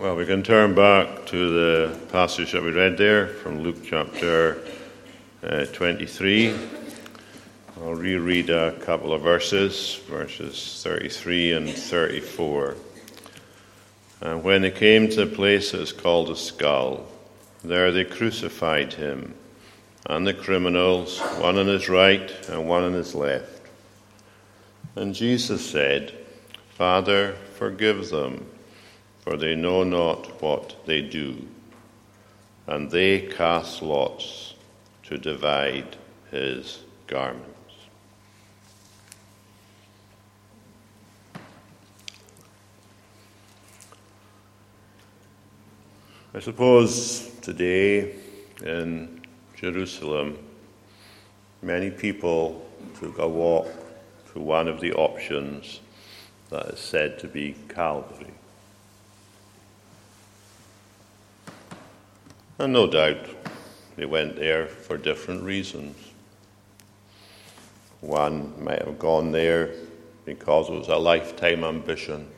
Well, we can turn back to the passage that we read there from Luke chapter uh, 23. I'll reread a couple of verses, verses 33 and 34. And when they came to a place that is called a skull, there they crucified him and the criminals, one on his right and one on his left. And Jesus said, Father, forgive them, for they know not what they do. And they cast lots to divide his garments. I suppose today in Jerusalem, many people took a walk to one of the options that is said to be Calvary. And no doubt they went there for different reasons. One might have gone there because it was a lifetime ambition.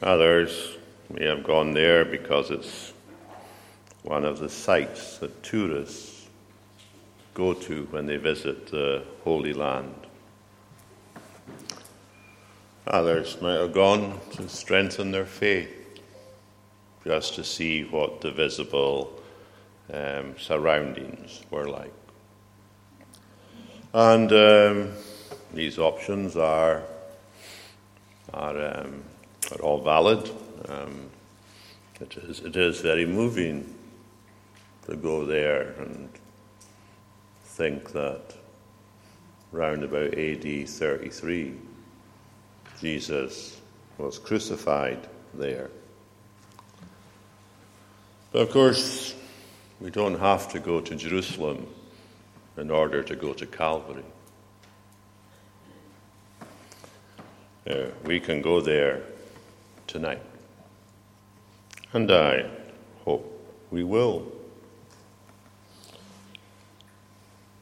Others may have gone there because it's one of the sites that tourists go to when they visit the Holy Land. Others might have gone to strengthen their faith, just to see what the visible um, surroundings were like. And um, these options are, are um, are all valid. Um, it, is, it is very moving to go there and think that round about AD 33, Jesus was crucified there. But of course, we don't have to go to Jerusalem in order to go to Calvary. Uh, we can go there tonight. And I hope we will.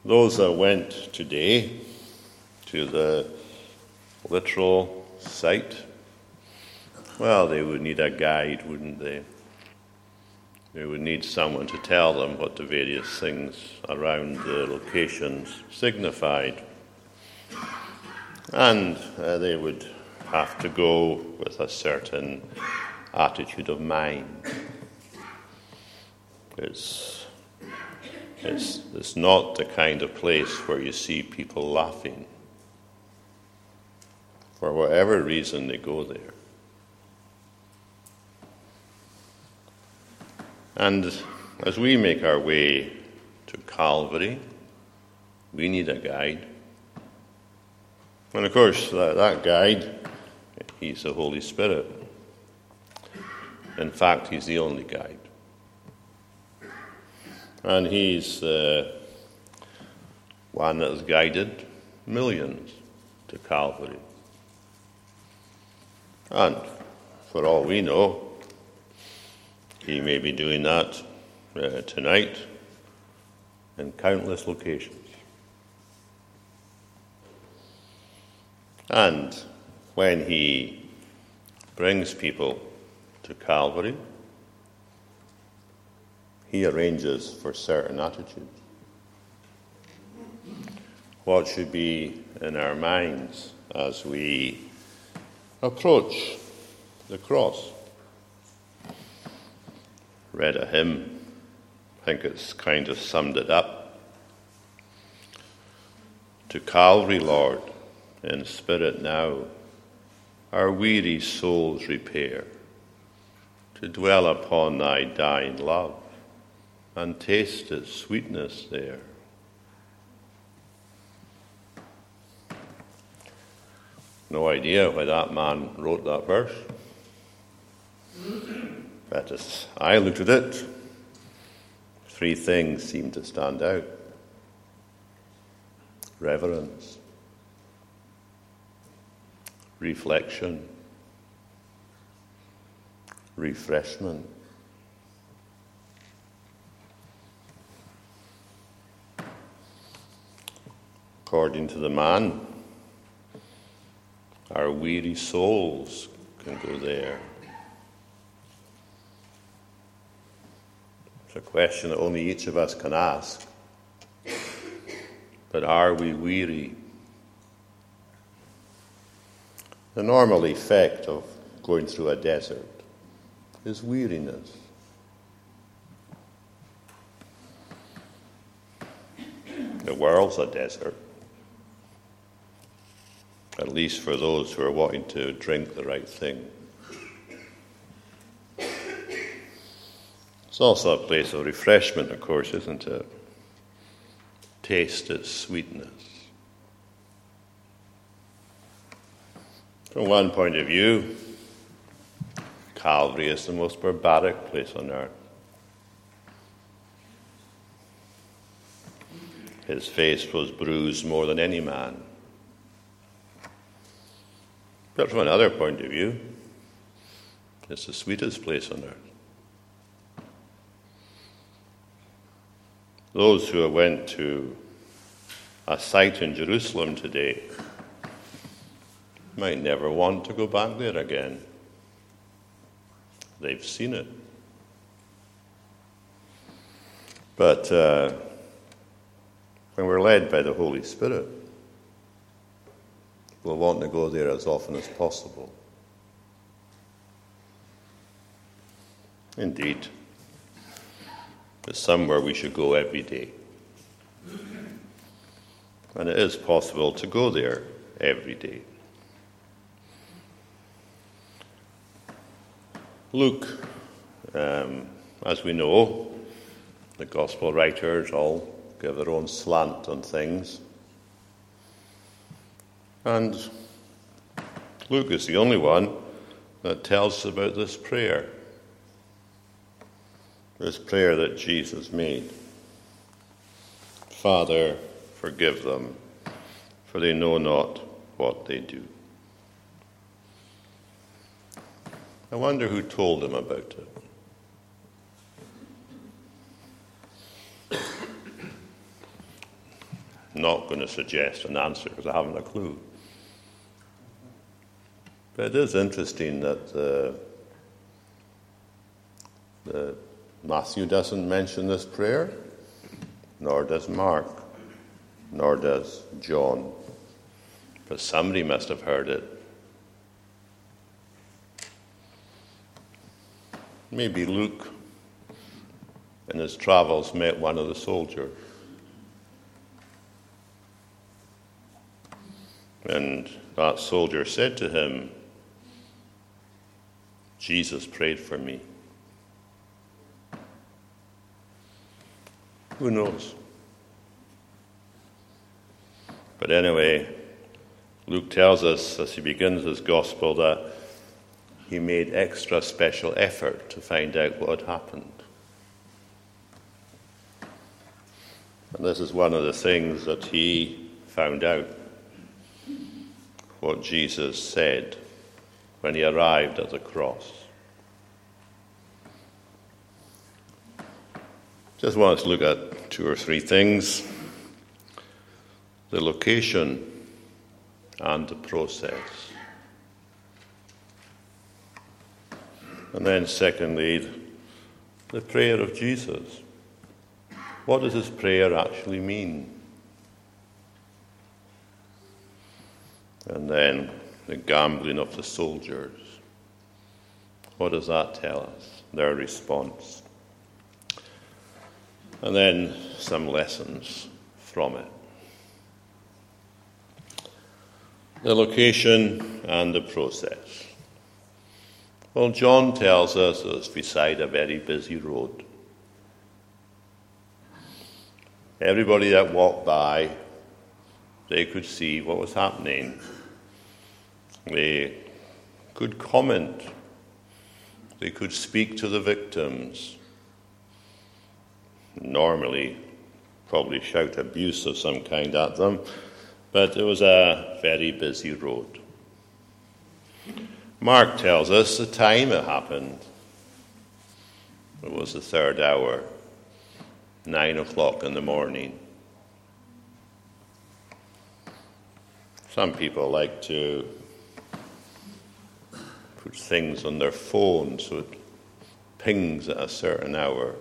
Those that went today to the literal site, well, they would need a guide, wouldn't they? They would need someone to tell them what the various things around the locations signified. And uh, they would have to go with a certain attitude of mind. It's, it's, it's not the kind of place where you see people laughing. For whatever reason, they go there. And as we make our way to Calvary, we need a guide. And of course, that, that guide He's the Holy Spirit. In fact, He's the only guide. And He's the one that has guided millions to Calvary. And for all we know, He may be doing that uh, tonight in countless locations. And when he brings people to Calvary, he arranges for certain attitudes. What should be in our minds as we approach the cross? Read a hymn, I think it's kind of summed it up. To Calvary, Lord, in spirit now our weary souls repair, to dwell upon thy dying love and taste its sweetness there. No idea why that man wrote that verse. But as I looked at it, three things seemed to stand out reverence, reflection, refreshment. According to the man, our weary souls can go there. A question that only each of us can ask. But are we weary? The normal effect of going through a desert is weariness. The world's a desert, at least for those who are wanting to drink the right thing. It's also a place of refreshment, of course, isn't it? Taste its sweetness. From one point of view, Calvary is the most barbaric place on earth. His face was bruised more than any man. But from another point of view, it's the sweetest place on earth. Those who went to a site in Jerusalem today might never want to go back there again. They've seen it. But uh, when we're led by the Holy Spirit, we'll want to go there as often as possible. Indeed, somewhere we should go every day. And it is possible to go there every day. Luke, um, as we know, the gospel writers all give their own slant on things. And Luke is the only one that tells us about this prayer. This prayer that Jesus made Father, forgive them, for they know not what they do. I wonder who told him about it. Not going to suggest an answer because I haven't a clue. But it is interesting that uh, the Matthew doesn't mention this prayer, nor does Mark, nor does John. But somebody must have heard it Maybe Luke, in his travels, met one of the soldiers. And that soldier said to him, Jesus prayed for me. Who knows? But anyway, Luke tells us as he begins his gospel that he made extra special effort to find out what had happened. And this is one of the things that he found out what Jesus said when he arrived at the cross. Just want to look at two or three things the location and the process. And then, secondly, the prayer of Jesus. What does his prayer actually mean? And then the gambling of the soldiers. What does that tell us? Their response. And then some lessons from it. The location and the process. Well, John tells us it's beside a very busy road. Everybody that walked by, they could see what was happening. They could comment. They could speak to the victims. Normally, probably shout abuse of some kind at them, but it was a very busy road. Mark tells us the time it happened. It was the third hour, nine o'clock in the morning. Some people like to put things on their phone so it pings at a certain hour.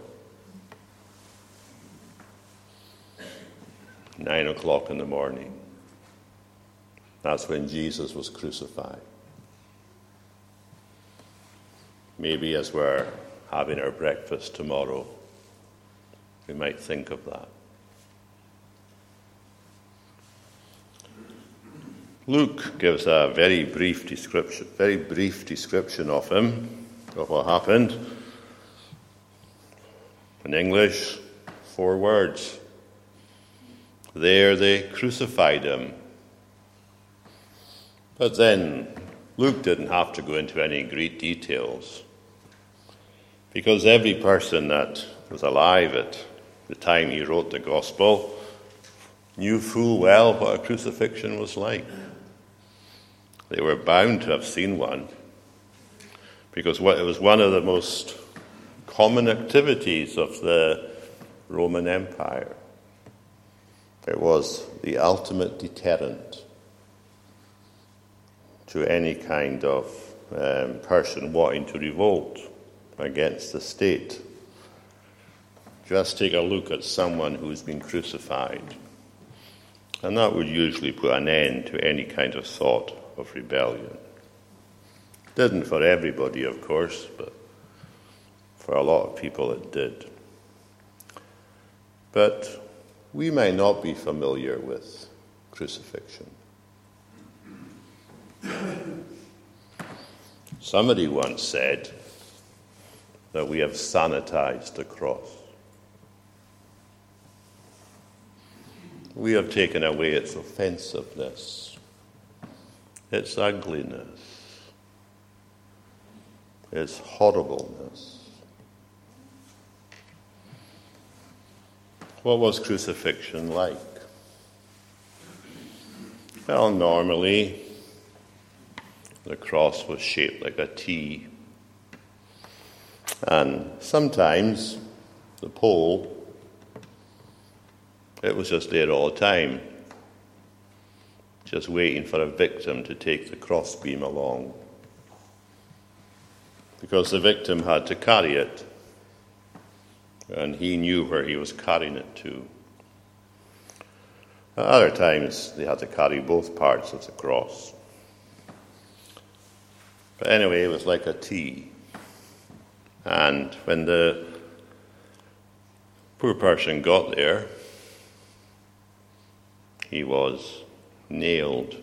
Nine o'clock in the morning. That's when Jesus was crucified. Maybe as we're having our breakfast tomorrow, we might think of that. Luke gives a very brief description, very brief description of him, of what happened. In English, four words. There they crucified him. But then Luke didn't have to go into any great details because every person that was alive at the time he wrote the gospel knew full well what a crucifixion was like. They were bound to have seen one because it was one of the most common activities of the Roman Empire. It was the ultimate deterrent to any kind of um, person wanting to revolt against the state. Just take a look at someone who's been crucified. And that would usually put an end to any kind of thought of rebellion. Didn't for everybody, of course, but for a lot of people it did. But we may not be familiar with crucifixion. Somebody once said that we have sanitized the cross. We have taken away its offensiveness, its ugliness, its horribleness. What was crucifixion like? Well, normally the cross was shaped like a T. And sometimes the pole, it was just there all the time, just waiting for a victim to take the crossbeam along. Because the victim had to carry it, and he knew where he was carrying it to. At other times, they had to carry both parts of the cross. But anyway, it was like a T. And when the poor person got there, he was nailed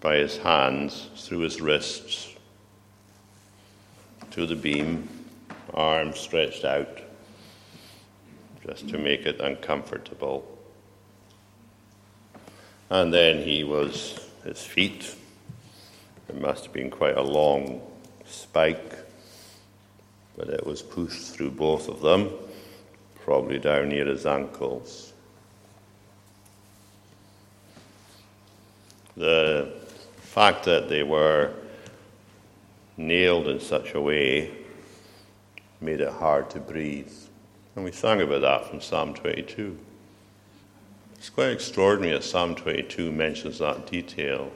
by his hands through his wrists to the beam, arms stretched out, just to make it uncomfortable. And then he was, his feet it must have been quite a long spike, but it was pushed through both of them, probably down near his ankles. The fact that they were nailed in such a way made it hard to breathe. And we sang about that from Psalm 22. It's quite extraordinary that Psalm 22 mentions that detail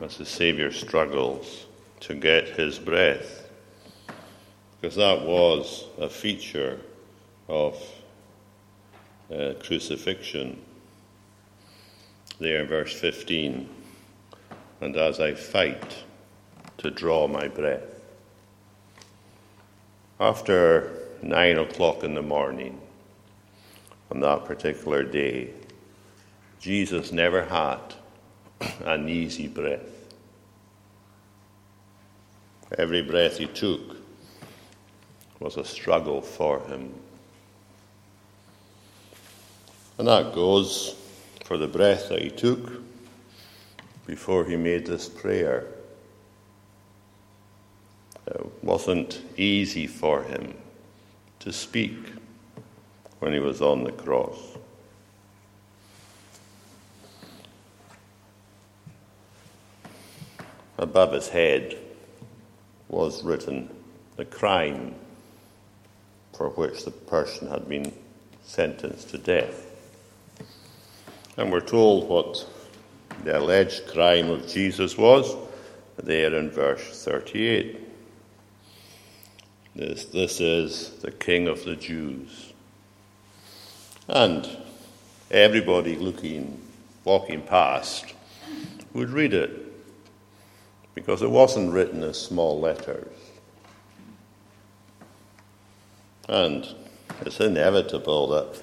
as the Saviour struggles to get his breath, because that was a feature of uh, crucifixion. There in verse 15, and as I fight to draw my breath. After nine o'clock in the morning on that particular day, Jesus never had an easy breath. Every breath he took was a struggle for him. And that goes for the breath that he took before he made this prayer. It wasn't easy for him to speak when he was on the cross. Above his head was written the crime for which the person had been sentenced to death. And we're told what the alleged crime of Jesus was there in verse 38. This, this is the King of the Jews. And everybody looking, walking past, would read it because it wasn't written in small letters. And it's inevitable that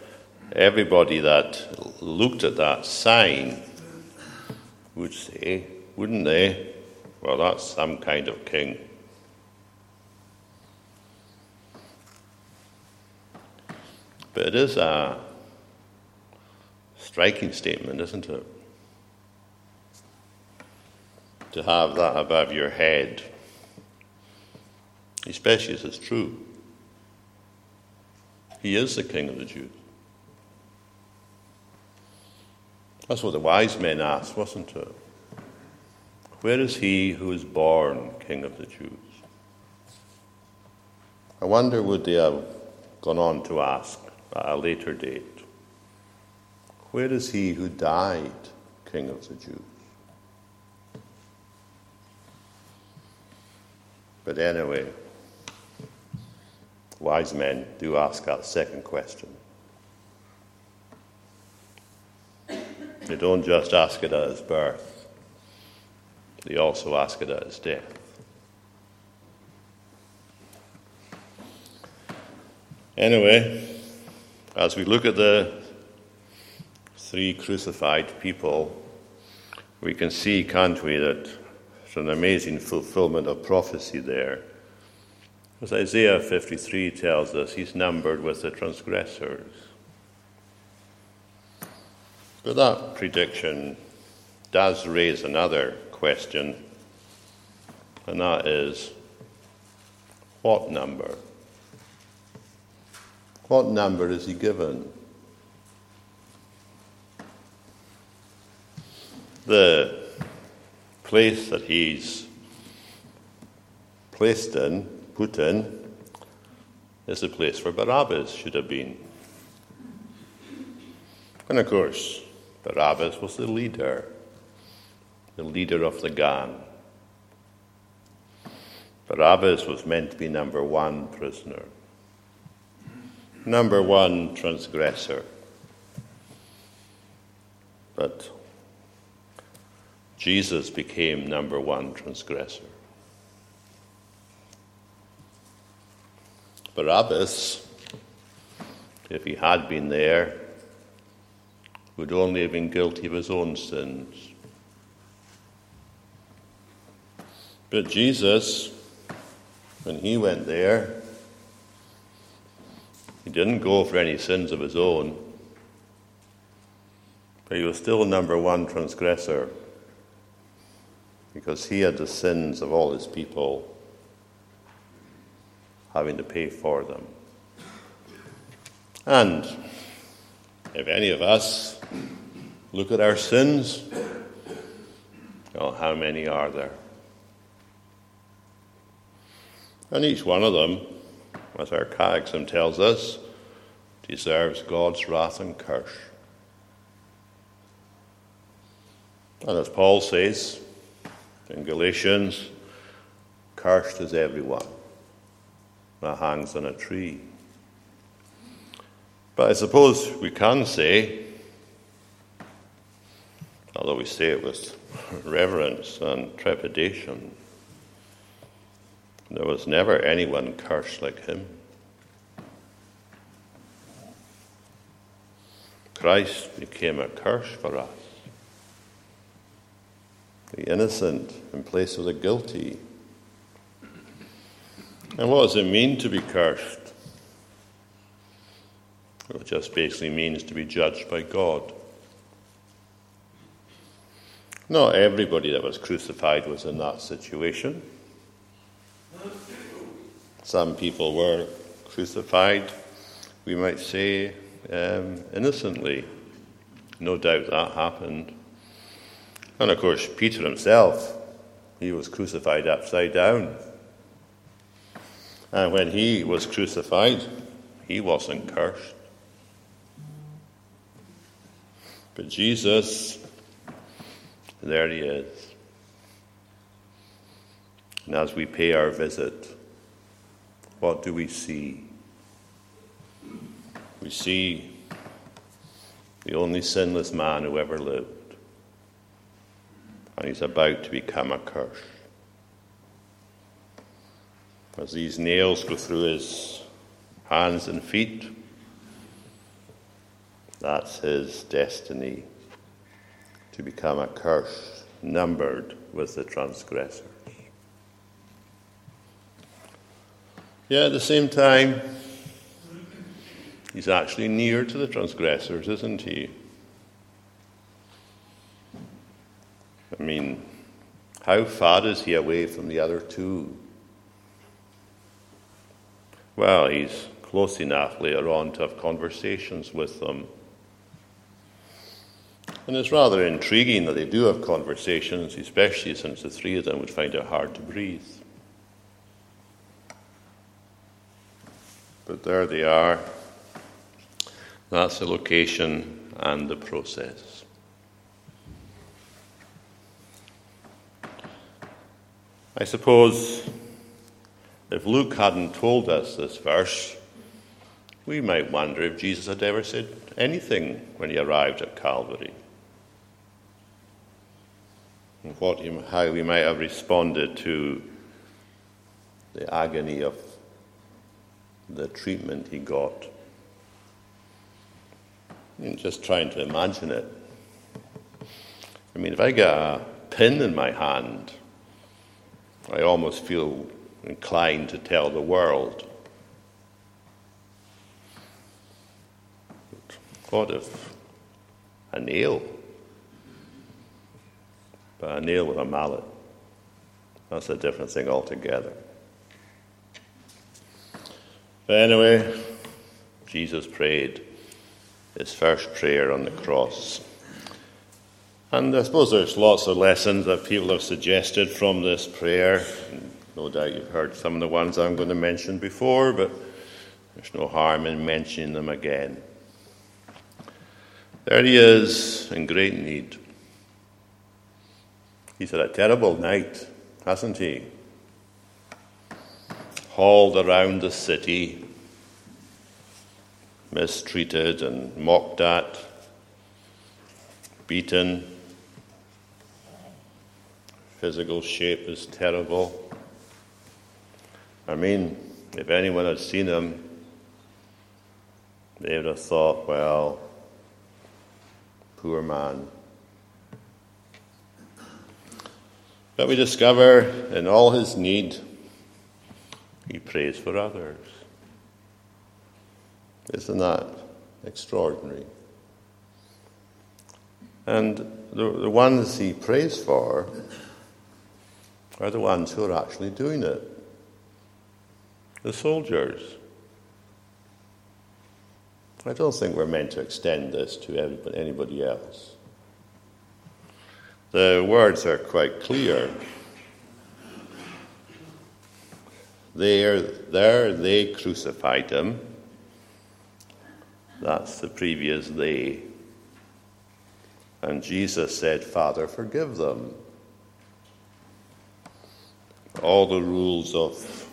everybody that looked at that sign would say, wouldn't they? Well, that's some kind of king. But it is a striking statement, isn't it? To have that above your head, especially as it's true. He is the King of the Jews. That's what the wise men asked, wasn't it? Where is he who is born King of the Jews? I wonder would they have gone on to ask at a later date, Where is he who died King of the Jews? But anyway, wise men do ask that second question. They don't just ask it at his birth, they also ask it at his death. Anyway, as we look at the three crucified people, we can see, can't we, that it's an amazing fulfillment of prophecy there. As Isaiah 53 tells us, he's numbered with the transgressors. But that prediction does raise another question, and that is what number? What number is he given? The place that he's placed in, put in, is the place where Barabbas should have been. And of course, Barabbas was the leader, the leader of the gang. Barabbas was meant to be number one prisoner, number one transgressor. But Jesus became number one transgressor. Barabbas, if he had been there, would only have been guilty of his own sins. But Jesus, when he went there, he didn't go for any sins of his own, but he was still number one transgressor because he had the sins of all his people having to pay for them. And if any of us look at our sins, well, how many are there? And each one of them, as our catechism tells us, deserves God's wrath and curse. And as Paul says in Galatians, cursed is everyone that hangs on a tree. But I suppose we can say, although we say it with reverence and trepidation, there was never anyone cursed like him. Christ became a curse for us. The innocent in place of the guilty. And what does it mean to be cursed? It just basically means to be judged by God. Not everybody that was crucified was in that situation. Some people were crucified, we might say, um, innocently. No doubt that happened. And of course, Peter himself, he was crucified upside down. And when he was crucified, he wasn't cursed. But Jesus, there he is. And as we pay our visit, what do we see? We see the only sinless man who ever lived, and he's about to become a curse. As these nails go through his hands and feet, that's his destiny to become a curse, numbered with the transgressors. Yeah, at the same time, he's actually near to the transgressors, isn't he? I mean, how far is he away from the other two? Well, he's close enough later on to have conversations with them. And it's rather intriguing that they do have conversations, especially since the three of them would find it hard to breathe. But there they are. That's the location and the process. I suppose if Luke hadn't told us this verse, we might wonder if Jesus had ever said anything when he arrived at Calvary. And what he, how he might have responded to the agony of the treatment he got. I'm just trying to imagine it. I mean, if I get a pin in my hand, I almost feel inclined to tell the world. What if a nail? But a nail with a mallet. That's a different thing altogether. But anyway, Jesus prayed his first prayer on the cross. And I suppose there's lots of lessons that people have suggested from this prayer. No doubt you've heard some of the ones I'm going to mention before, but there's no harm in mentioning them again. There he is in great need. He's had a terrible night, hasn't he? Hauled around the city, mistreated and mocked at, beaten. Physical shape is terrible. I mean, if anyone had seen him, they would have thought, well, poor man. But we discover in all his need, he prays for others. Isn't that extraordinary? And the, the ones he prays for are the ones who are actually doing it the soldiers. I don't think we're meant to extend this to anybody else. The words are quite clear. There, there they crucified him. That's the previous they. And Jesus said, Father, forgive them. All the rules of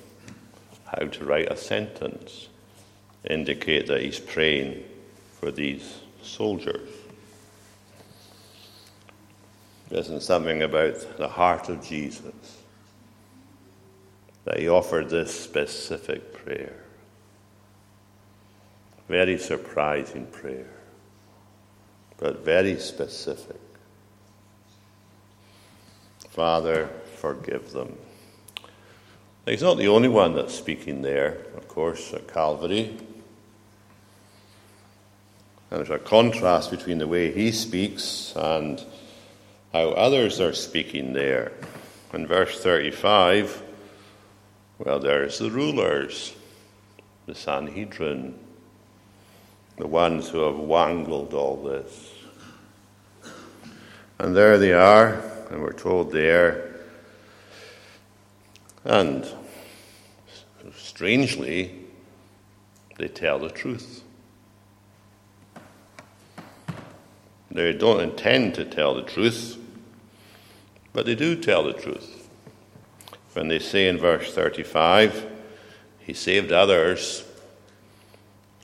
how to write a sentence indicate that he's praying for these soldiers. Isn't something about the heart of Jesus that he offered this specific prayer? Very surprising prayer, but very specific. Father, forgive them. He's not the only one that's speaking there, of course, at Calvary. And there's a contrast between the way he speaks and how others are speaking there. In verse 35, well, there's the rulers, the Sanhedrin, the ones who have wangled all this. And there they are, and we're told there and strangely, they tell the truth. They don't intend to tell the truth, but they do tell the truth. When they say in verse 35, He saved others,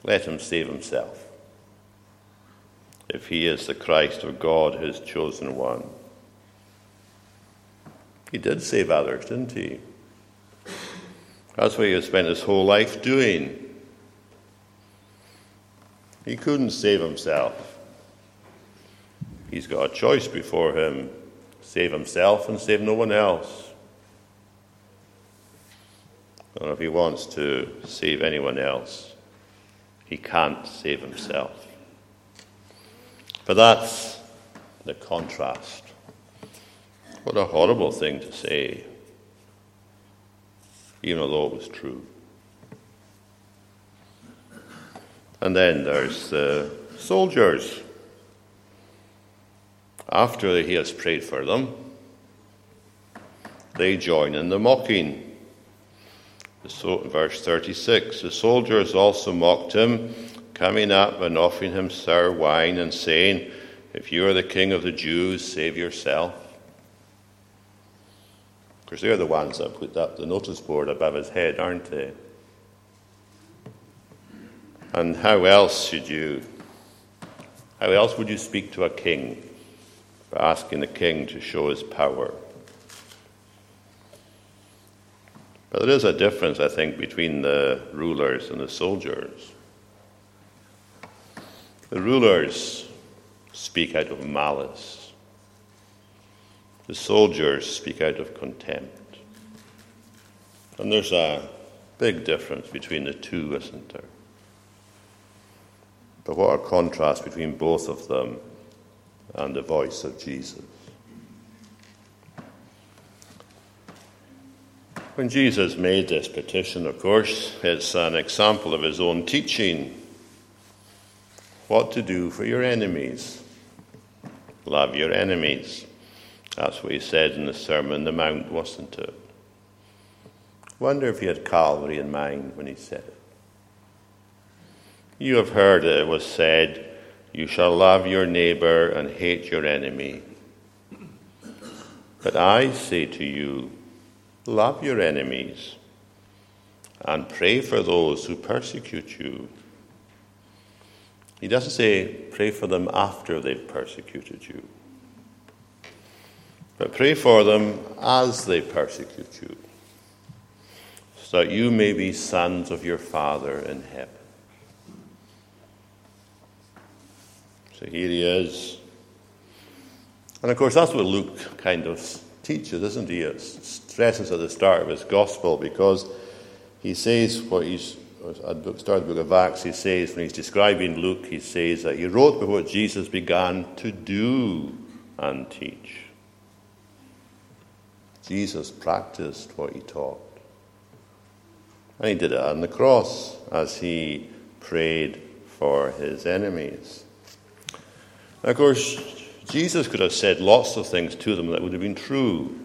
let him save himself. If he is the Christ of God, his chosen one. He did save others, didn't he? That's what he spent his whole life doing. He couldn't save himself. He's got a choice before him save himself and save no one else. And if he wants to save anyone else, he can't save himself. But that's the contrast. What a horrible thing to say, even though it was true. And then there's the soldiers. After he has prayed for them, they join in the mocking. So, verse 36 The soldiers also mocked him, coming up and offering him sour wine and saying, If you are the king of the Jews, save yourself. Of course, they're the ones that put up the notice board above his head, aren't they? And how else should you, how else would you speak to a king by asking the king to show his power? But there is a difference, I think, between the rulers and the soldiers. The rulers speak out of malice. The soldiers speak out of contempt. And there's a big difference between the two, isn't there? But what a contrast between both of them and the voice of Jesus. When Jesus made this petition, of course, it's an example of his own teaching what to do for your enemies. Love your enemies. That's what he said in the Sermon on the Mount, wasn't it? Wonder if he had Calvary in mind when he said it. You have heard that it was said, You shall love your neighbor and hate your enemy. But I say to you, Love your enemies and pray for those who persecute you. He doesn't say pray for them after they've persecuted you, but pray for them as they persecute you, so that you may be sons of your Father in heaven. So here he is. And of course, that's what Luke kind of teaches, isn't he? It stresses at the start of his gospel because he says what he's at the start of the book of Acts, he says, when he's describing Luke, he says that he wrote before Jesus began to do and teach. Jesus practiced what he taught. And he did it on the cross as he prayed for his enemies. of course, Jesus could have said lots of things to them that would have been true.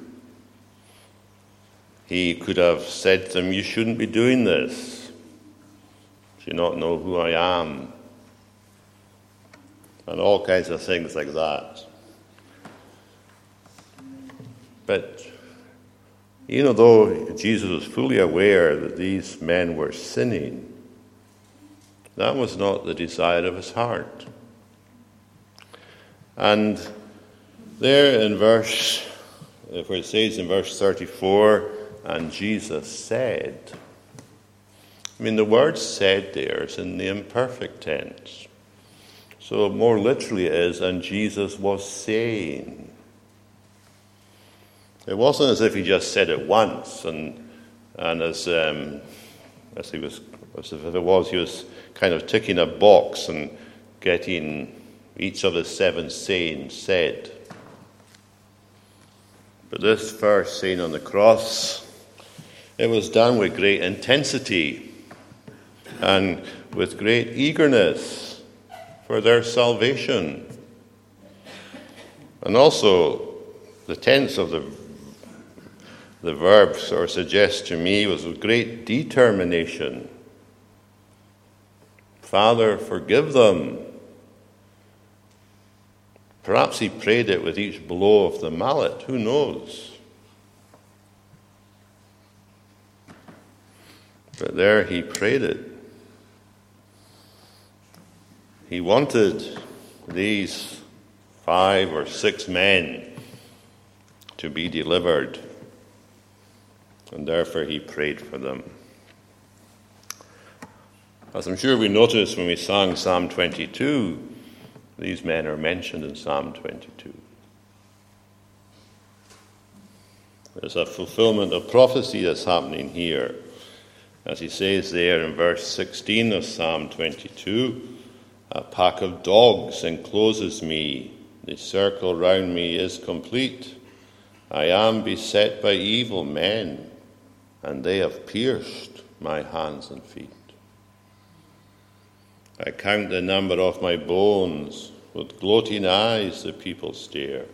He could have said to them, You shouldn't be doing this. Do you not know who I am? And all kinds of things like that. But, you know, though Jesus was fully aware that these men were sinning, that was not the desire of his heart. And there in verse, where it says in verse 34, and Jesus said, I mean, the word said there is in the imperfect tense. So more literally it is, and Jesus was saying. It wasn't as if he just said it once, and, and as, um, as, he was, as if it was, he was kind of ticking a box and getting each of the seven sayings said. But this first saying on the cross, it was done with great intensity and with great eagerness for their salvation. And also, the tense of the, the verb sort of suggests to me was with great determination. Father, forgive them Perhaps he prayed it with each blow of the mallet. Who knows? But there he prayed it. He wanted these five or six men to be delivered, and therefore he prayed for them. As I'm sure we noticed when we sang Psalm 22, these men are mentioned in Psalm 22. There's a fulfillment of prophecy that's happening here. As he says there in verse 16 of Psalm 22, a pack of dogs encloses me, the circle round me is complete. I am beset by evil men, and they have pierced my hands and feet. I count the number of my bones. With gloating eyes, the people stare.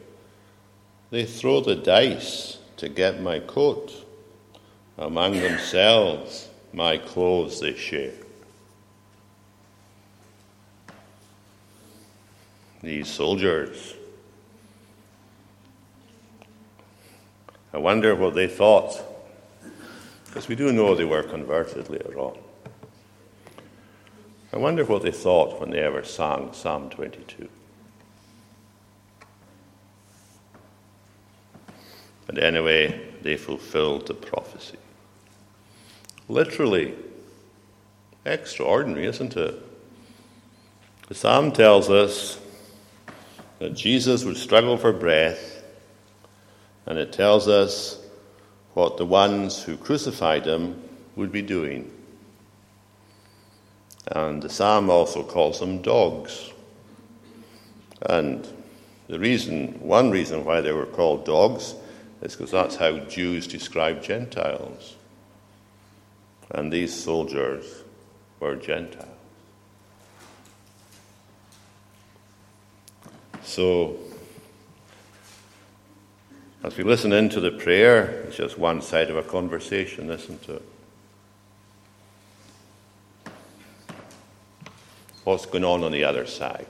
They throw the dice to get my coat. Among themselves, my clothes they share. These soldiers, I wonder what they thought, because we do know they were converted later on. I wonder what they thought when they ever sang Psalm 22. But anyway, they fulfilled the prophecy. Literally, extraordinary, isn't it? The psalm tells us that Jesus would struggle for breath, and it tells us what the ones who crucified him would be doing. And the psalm also calls them dogs. And the reason, one reason why they were called dogs, is because that's how Jews describe Gentiles. And these soldiers were Gentiles. So, as we listen into the prayer, it's just one side of a conversation, isn't it? What's going on on the other side.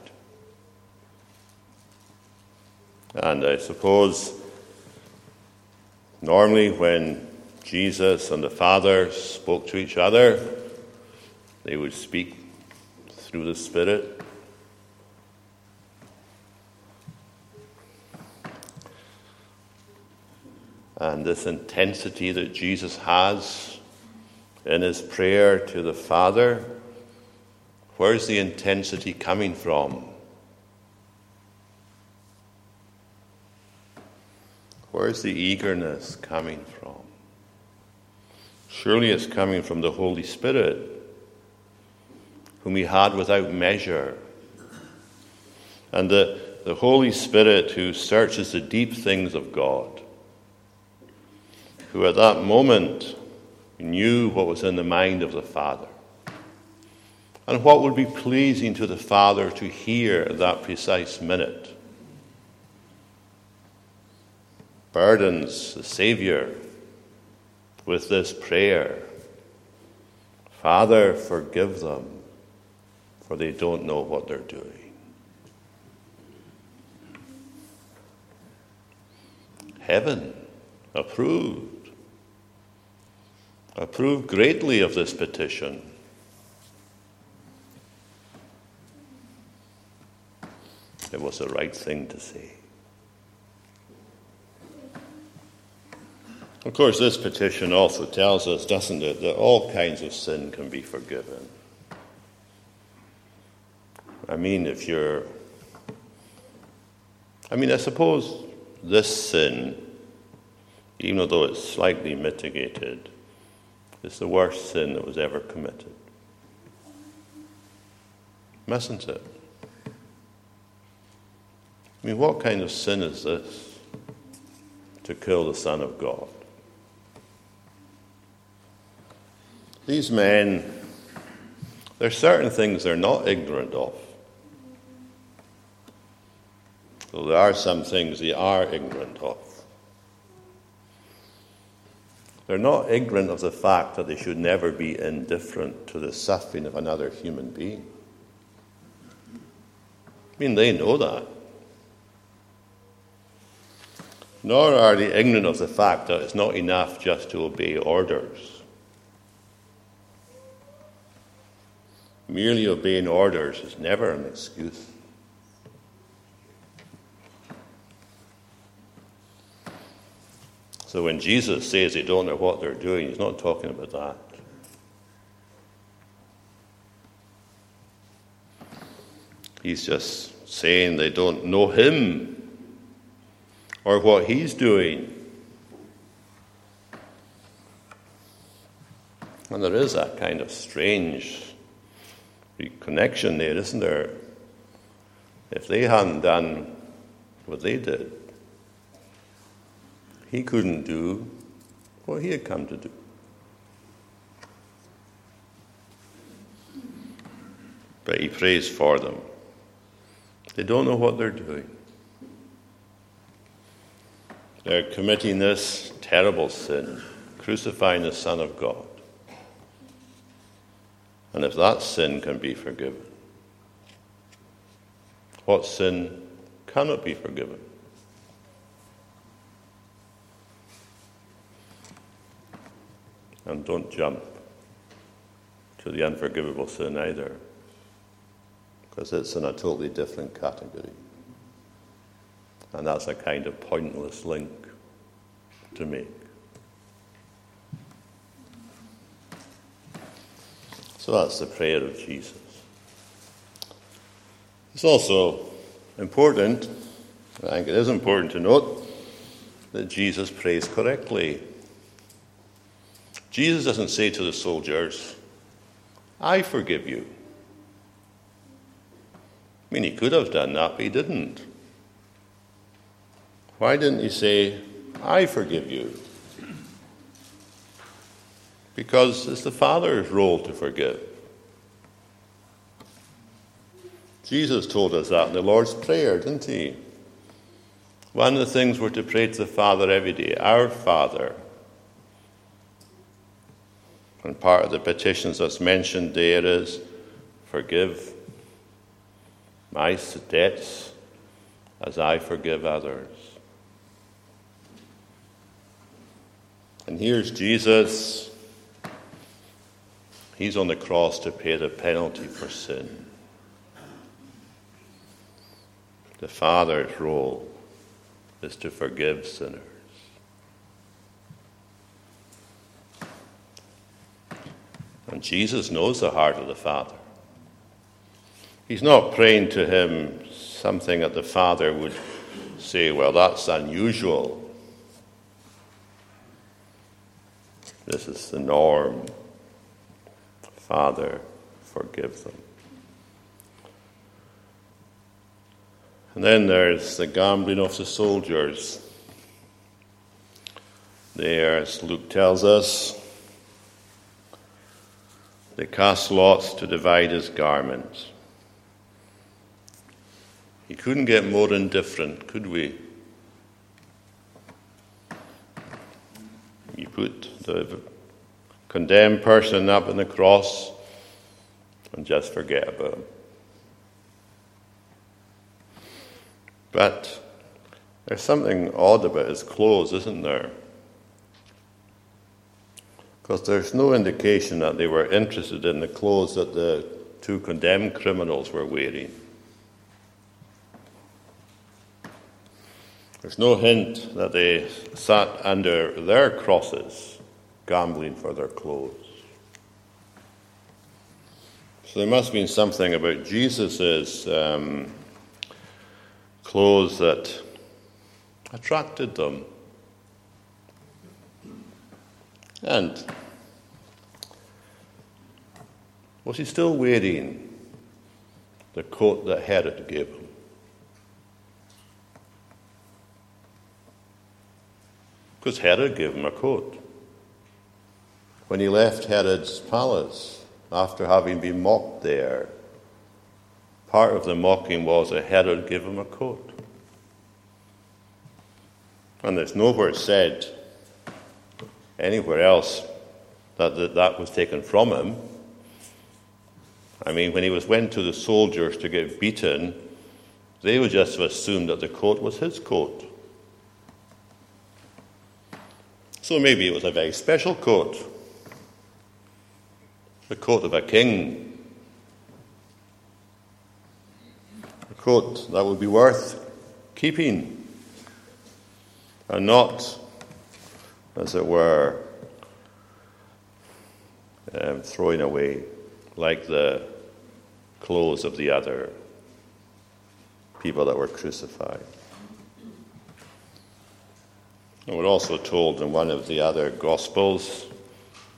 And I suppose normally when Jesus and the Father spoke to each other, they would speak through the Spirit. And this intensity that Jesus has in his prayer to the Father Where's the intensity coming from? Where's the eagerness coming from? Surely it's coming from the Holy Spirit, whom he had without measure. And the, the Holy Spirit who searches the deep things of God, who at that moment knew what was in the mind of the Father and what would be pleasing to the Father to hear at that precise minute. Burdens the Saviour with this prayer Father, forgive them, for they don't know what they're doing. Heaven approved, approved greatly of this petition. It was the right thing to say. Of course, this petition also tells us, doesn't it, that all kinds of sin can be forgiven. I mean, if you're. I mean, I suppose this sin, even though it's slightly mitigated, is the worst sin that was ever committed. Mustn't it? I mean, what kind of sin is this to kill the Son of God? These men, there are certain things they're not ignorant of. Though there are some things they are ignorant of. They're not ignorant of the fact that they should never be indifferent to the suffering of another human being. I mean, they know that nor are they ignorant of the fact that it's not enough just to obey orders. merely obeying orders is never an excuse. So when Jesus says they don't know what they're doing, he's not talking about that. He's just saying they don't know him or what he's doing. And there is that kind of strange connection there, isn't there? If they hadn't done what they did, he couldn't do what he had come to do. But he prays for them. They don't know what they're doing. They're committing this terrible sin, crucifying the Son of God. And if that sin can be forgiven, what sin cannot be forgiven? And don't jump to the unforgivable sin either because it's in a totally different category. And that's a kind of pointless link to make. So that's the prayer of Jesus. It's also important, I think it is important to note, that Jesus prays correctly. Jesus doesn't say to the soldiers, I forgive you. I mean, he could have done that, but he didn't. Why didn't he say, I forgive you? Because it's the Father's role to forgive. Jesus told us that in the Lord's Prayer, didn't he? One of the things we're to pray to the Father every day, our Father. And part of the petitions that's mentioned there is forgive my debts as I forgive others. And here's Jesus. He's on the cross to pay the penalty for sin. The Father's role is to forgive sinners. And Jesus knows the heart of the Father. He's not praying to him something that the Father would say, well, that's unusual. This is the norm. Father, forgive them. And then there's the gambling of the soldiers. There, as Luke tells us, they cast lots to divide his garments. He couldn't get more indifferent, could we? You put the condemned person up on the cross and just forget about him. But there's something odd about his clothes, isn't there? Because there's no indication that they were interested in the clothes that the two condemned criminals were wearing. There's no hint that they sat under their crosses gambling for their clothes. So there must have been something about Jesus' um, clothes that attracted them. And was he still wearing the coat that Herod gave him? Because Herod gave him a coat. When he left Herod's palace, after having been mocked there, part of the mocking was that Herod gave him a coat. And there's nowhere said anywhere else that that, that was taken from him. I mean, when he was went to the soldiers to get beaten, they would just have assumed that the coat was his coat. So maybe it was a very special coat, the coat of a king. quote, that would be worth keeping and not, as it were, um, throwing away like the clothes of the other people that were crucified. And we're also told in one of the other Gospels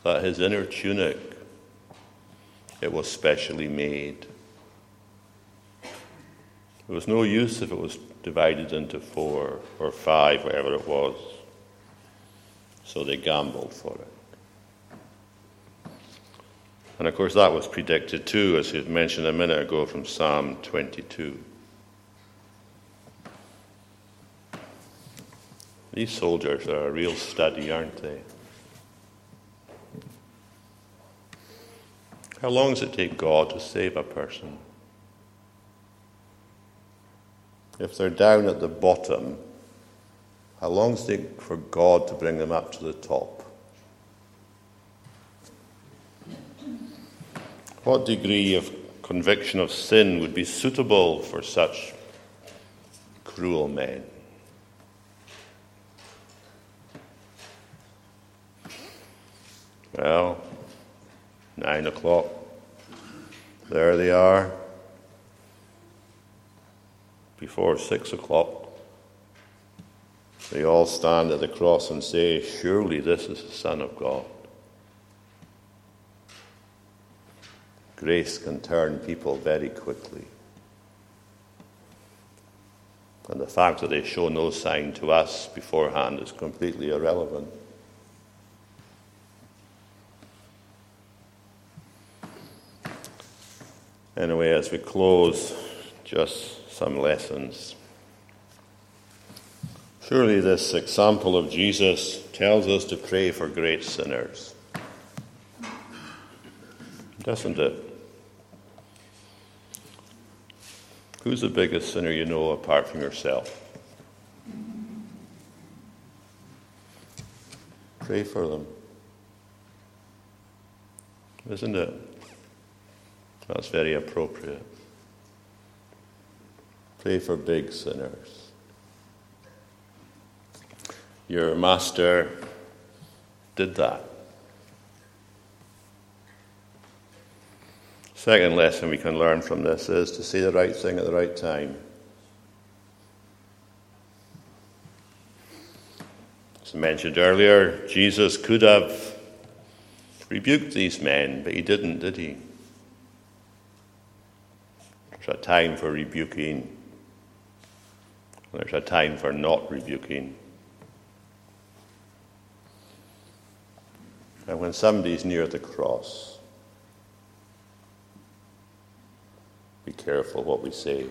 that his inner tunic, it was specially made. It was no use if it was divided into four or five, whatever it was. So they gambled for it. And of course, that was predicted too, as you mentioned a minute ago from Psalm 22. These soldiers are a real study, aren't they? How long does it take God to save a person? If they're down at the bottom, how long does it take for God to bring them up to the top? What degree of conviction of sin would be suitable for such cruel men? Well, nine o'clock. There they are. Before six o'clock, they all stand at the cross and say, Surely this is the Son of God. Grace can turn people very quickly. And the fact that they show no sign to us beforehand is completely irrelevant. Anyway, as we close, just some lessons. Surely this example of Jesus tells us to pray for great sinners. Doesn't it? Who's the biggest sinner you know apart from yourself? Pray for them. Isn't it? That's very appropriate. Pray for big sinners. Your master did that. Second lesson we can learn from this is to say the right thing at the right time. As I mentioned earlier, Jesus could have rebuked these men, but he didn't, did he? There's a time for rebuking. There's a time for not rebuking. And when somebody's near the cross, be careful what we say.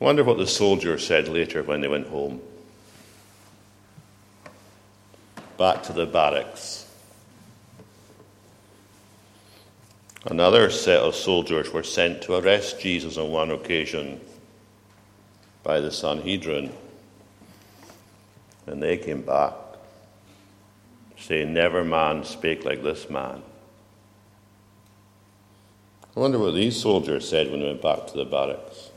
I wonder what the soldiers said later when they went home. Back to the barracks. Another set of soldiers were sent to arrest Jesus on one occasion by the Sanhedrin. And they came back, saying, Never man spake like this man. I wonder what these soldiers said when they went back to the barracks.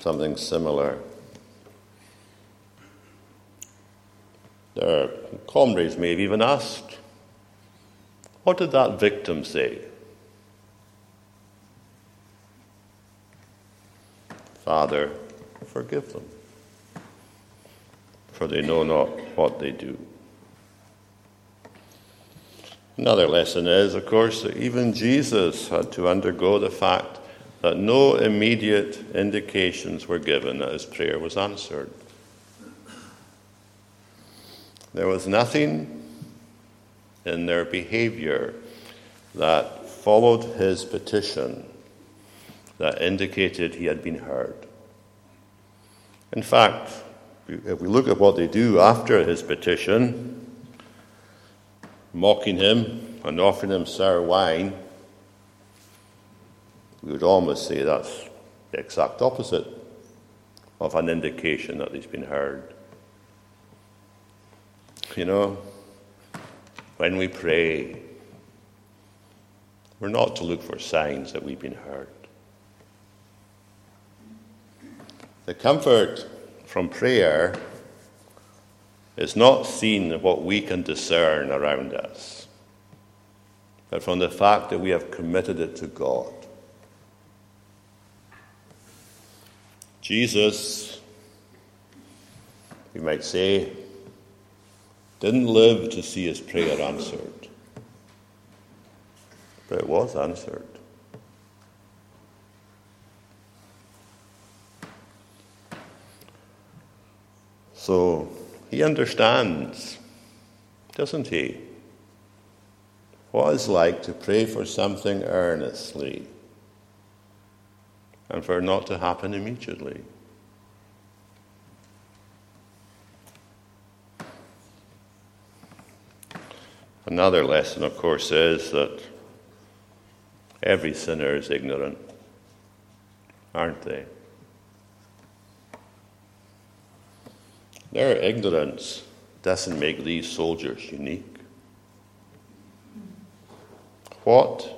Something similar. Their comrades may have even asked, what did that victim say? Father, forgive them, for they know not what they do. Another lesson is, of course, that even Jesus had to undergo the fact that no immediate indications were given that his prayer was answered. There was nothing in their behavior that followed his petition that indicated he had been heard. In fact, if we look at what they do after his petition, mocking him and offering him sour wine, we would almost say that's the exact opposite of an indication that he's been heard. You know, when we pray, we're not to look for signs that we've been heard. The comfort from prayer is not seen in what we can discern around us, but from the fact that we have committed it to God. Jesus, we might say, didn't live to see his prayer answered, but it was answered. So he understands, doesn't he? What it's like to pray for something earnestly and for it not to happen immediately. Another lesson, of course, is that every sinner is ignorant, aren't they? Their ignorance doesn't make these soldiers unique. What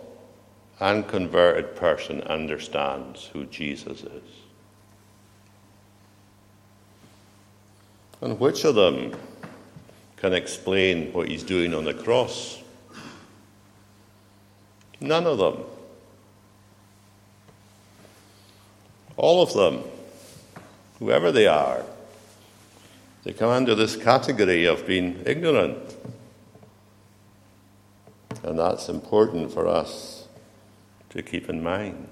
unconverted person understands who Jesus is? And which of them can explain what he's doing on the cross? None of them. All of them, whoever they are, they come under this category of being ignorant. And that's important for us to keep in mind.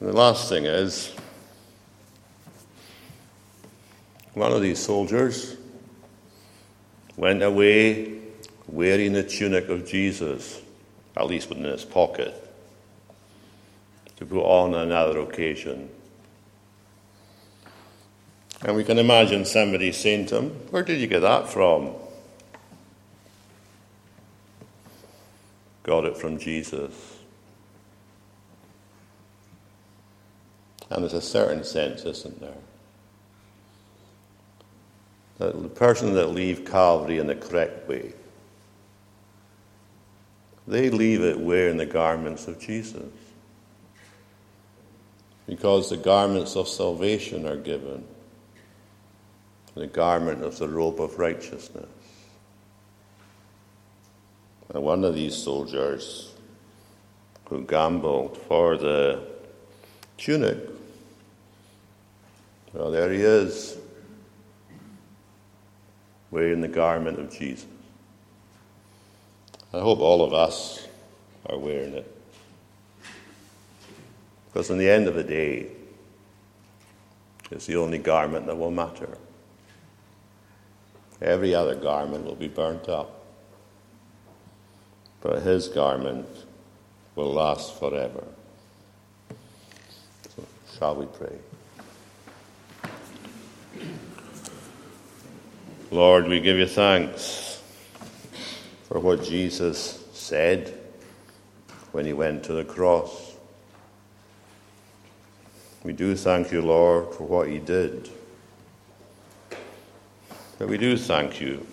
And the last thing is one of these soldiers went away wearing the tunic of Jesus, at least within his pocket, to put on another occasion. And we can imagine somebody saying to him, Where did you get that from? Got it from Jesus. And there's a certain sense, isn't there? That the person that leave Calvary in the correct way, they leave it wearing the garments of Jesus. Because the garments of salvation are given the garment of the robe of righteousness. And one of these soldiers who gambled for the tunic, well, there he is, wearing the garment of Jesus. I hope all of us are wearing it. Because in the end of the day, it's the only garment that will matter. Every other garment will be burnt up. But his garment will last forever. So, shall we pray? Lord, we give you thanks for what Jesus said when he went to the cross. We do thank you, Lord, for what he did. But we do thank you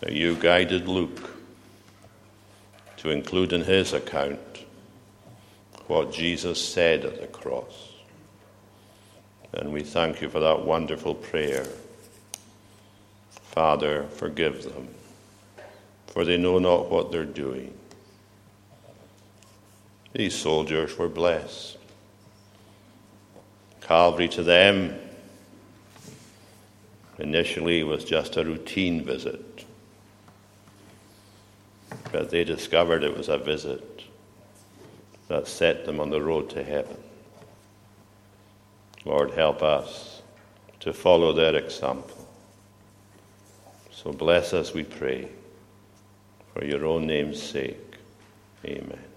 that you guided Luke to include in his account what Jesus said at the cross. And we thank you for that wonderful prayer. Father, forgive them, for they know not what they're doing. These soldiers were blessed. Calvary to them initially was just a routine visit, but they discovered it was a visit that set them on the road to heaven. Lord, help us to follow their example. So bless us, we pray, for your own name's sake. Amen.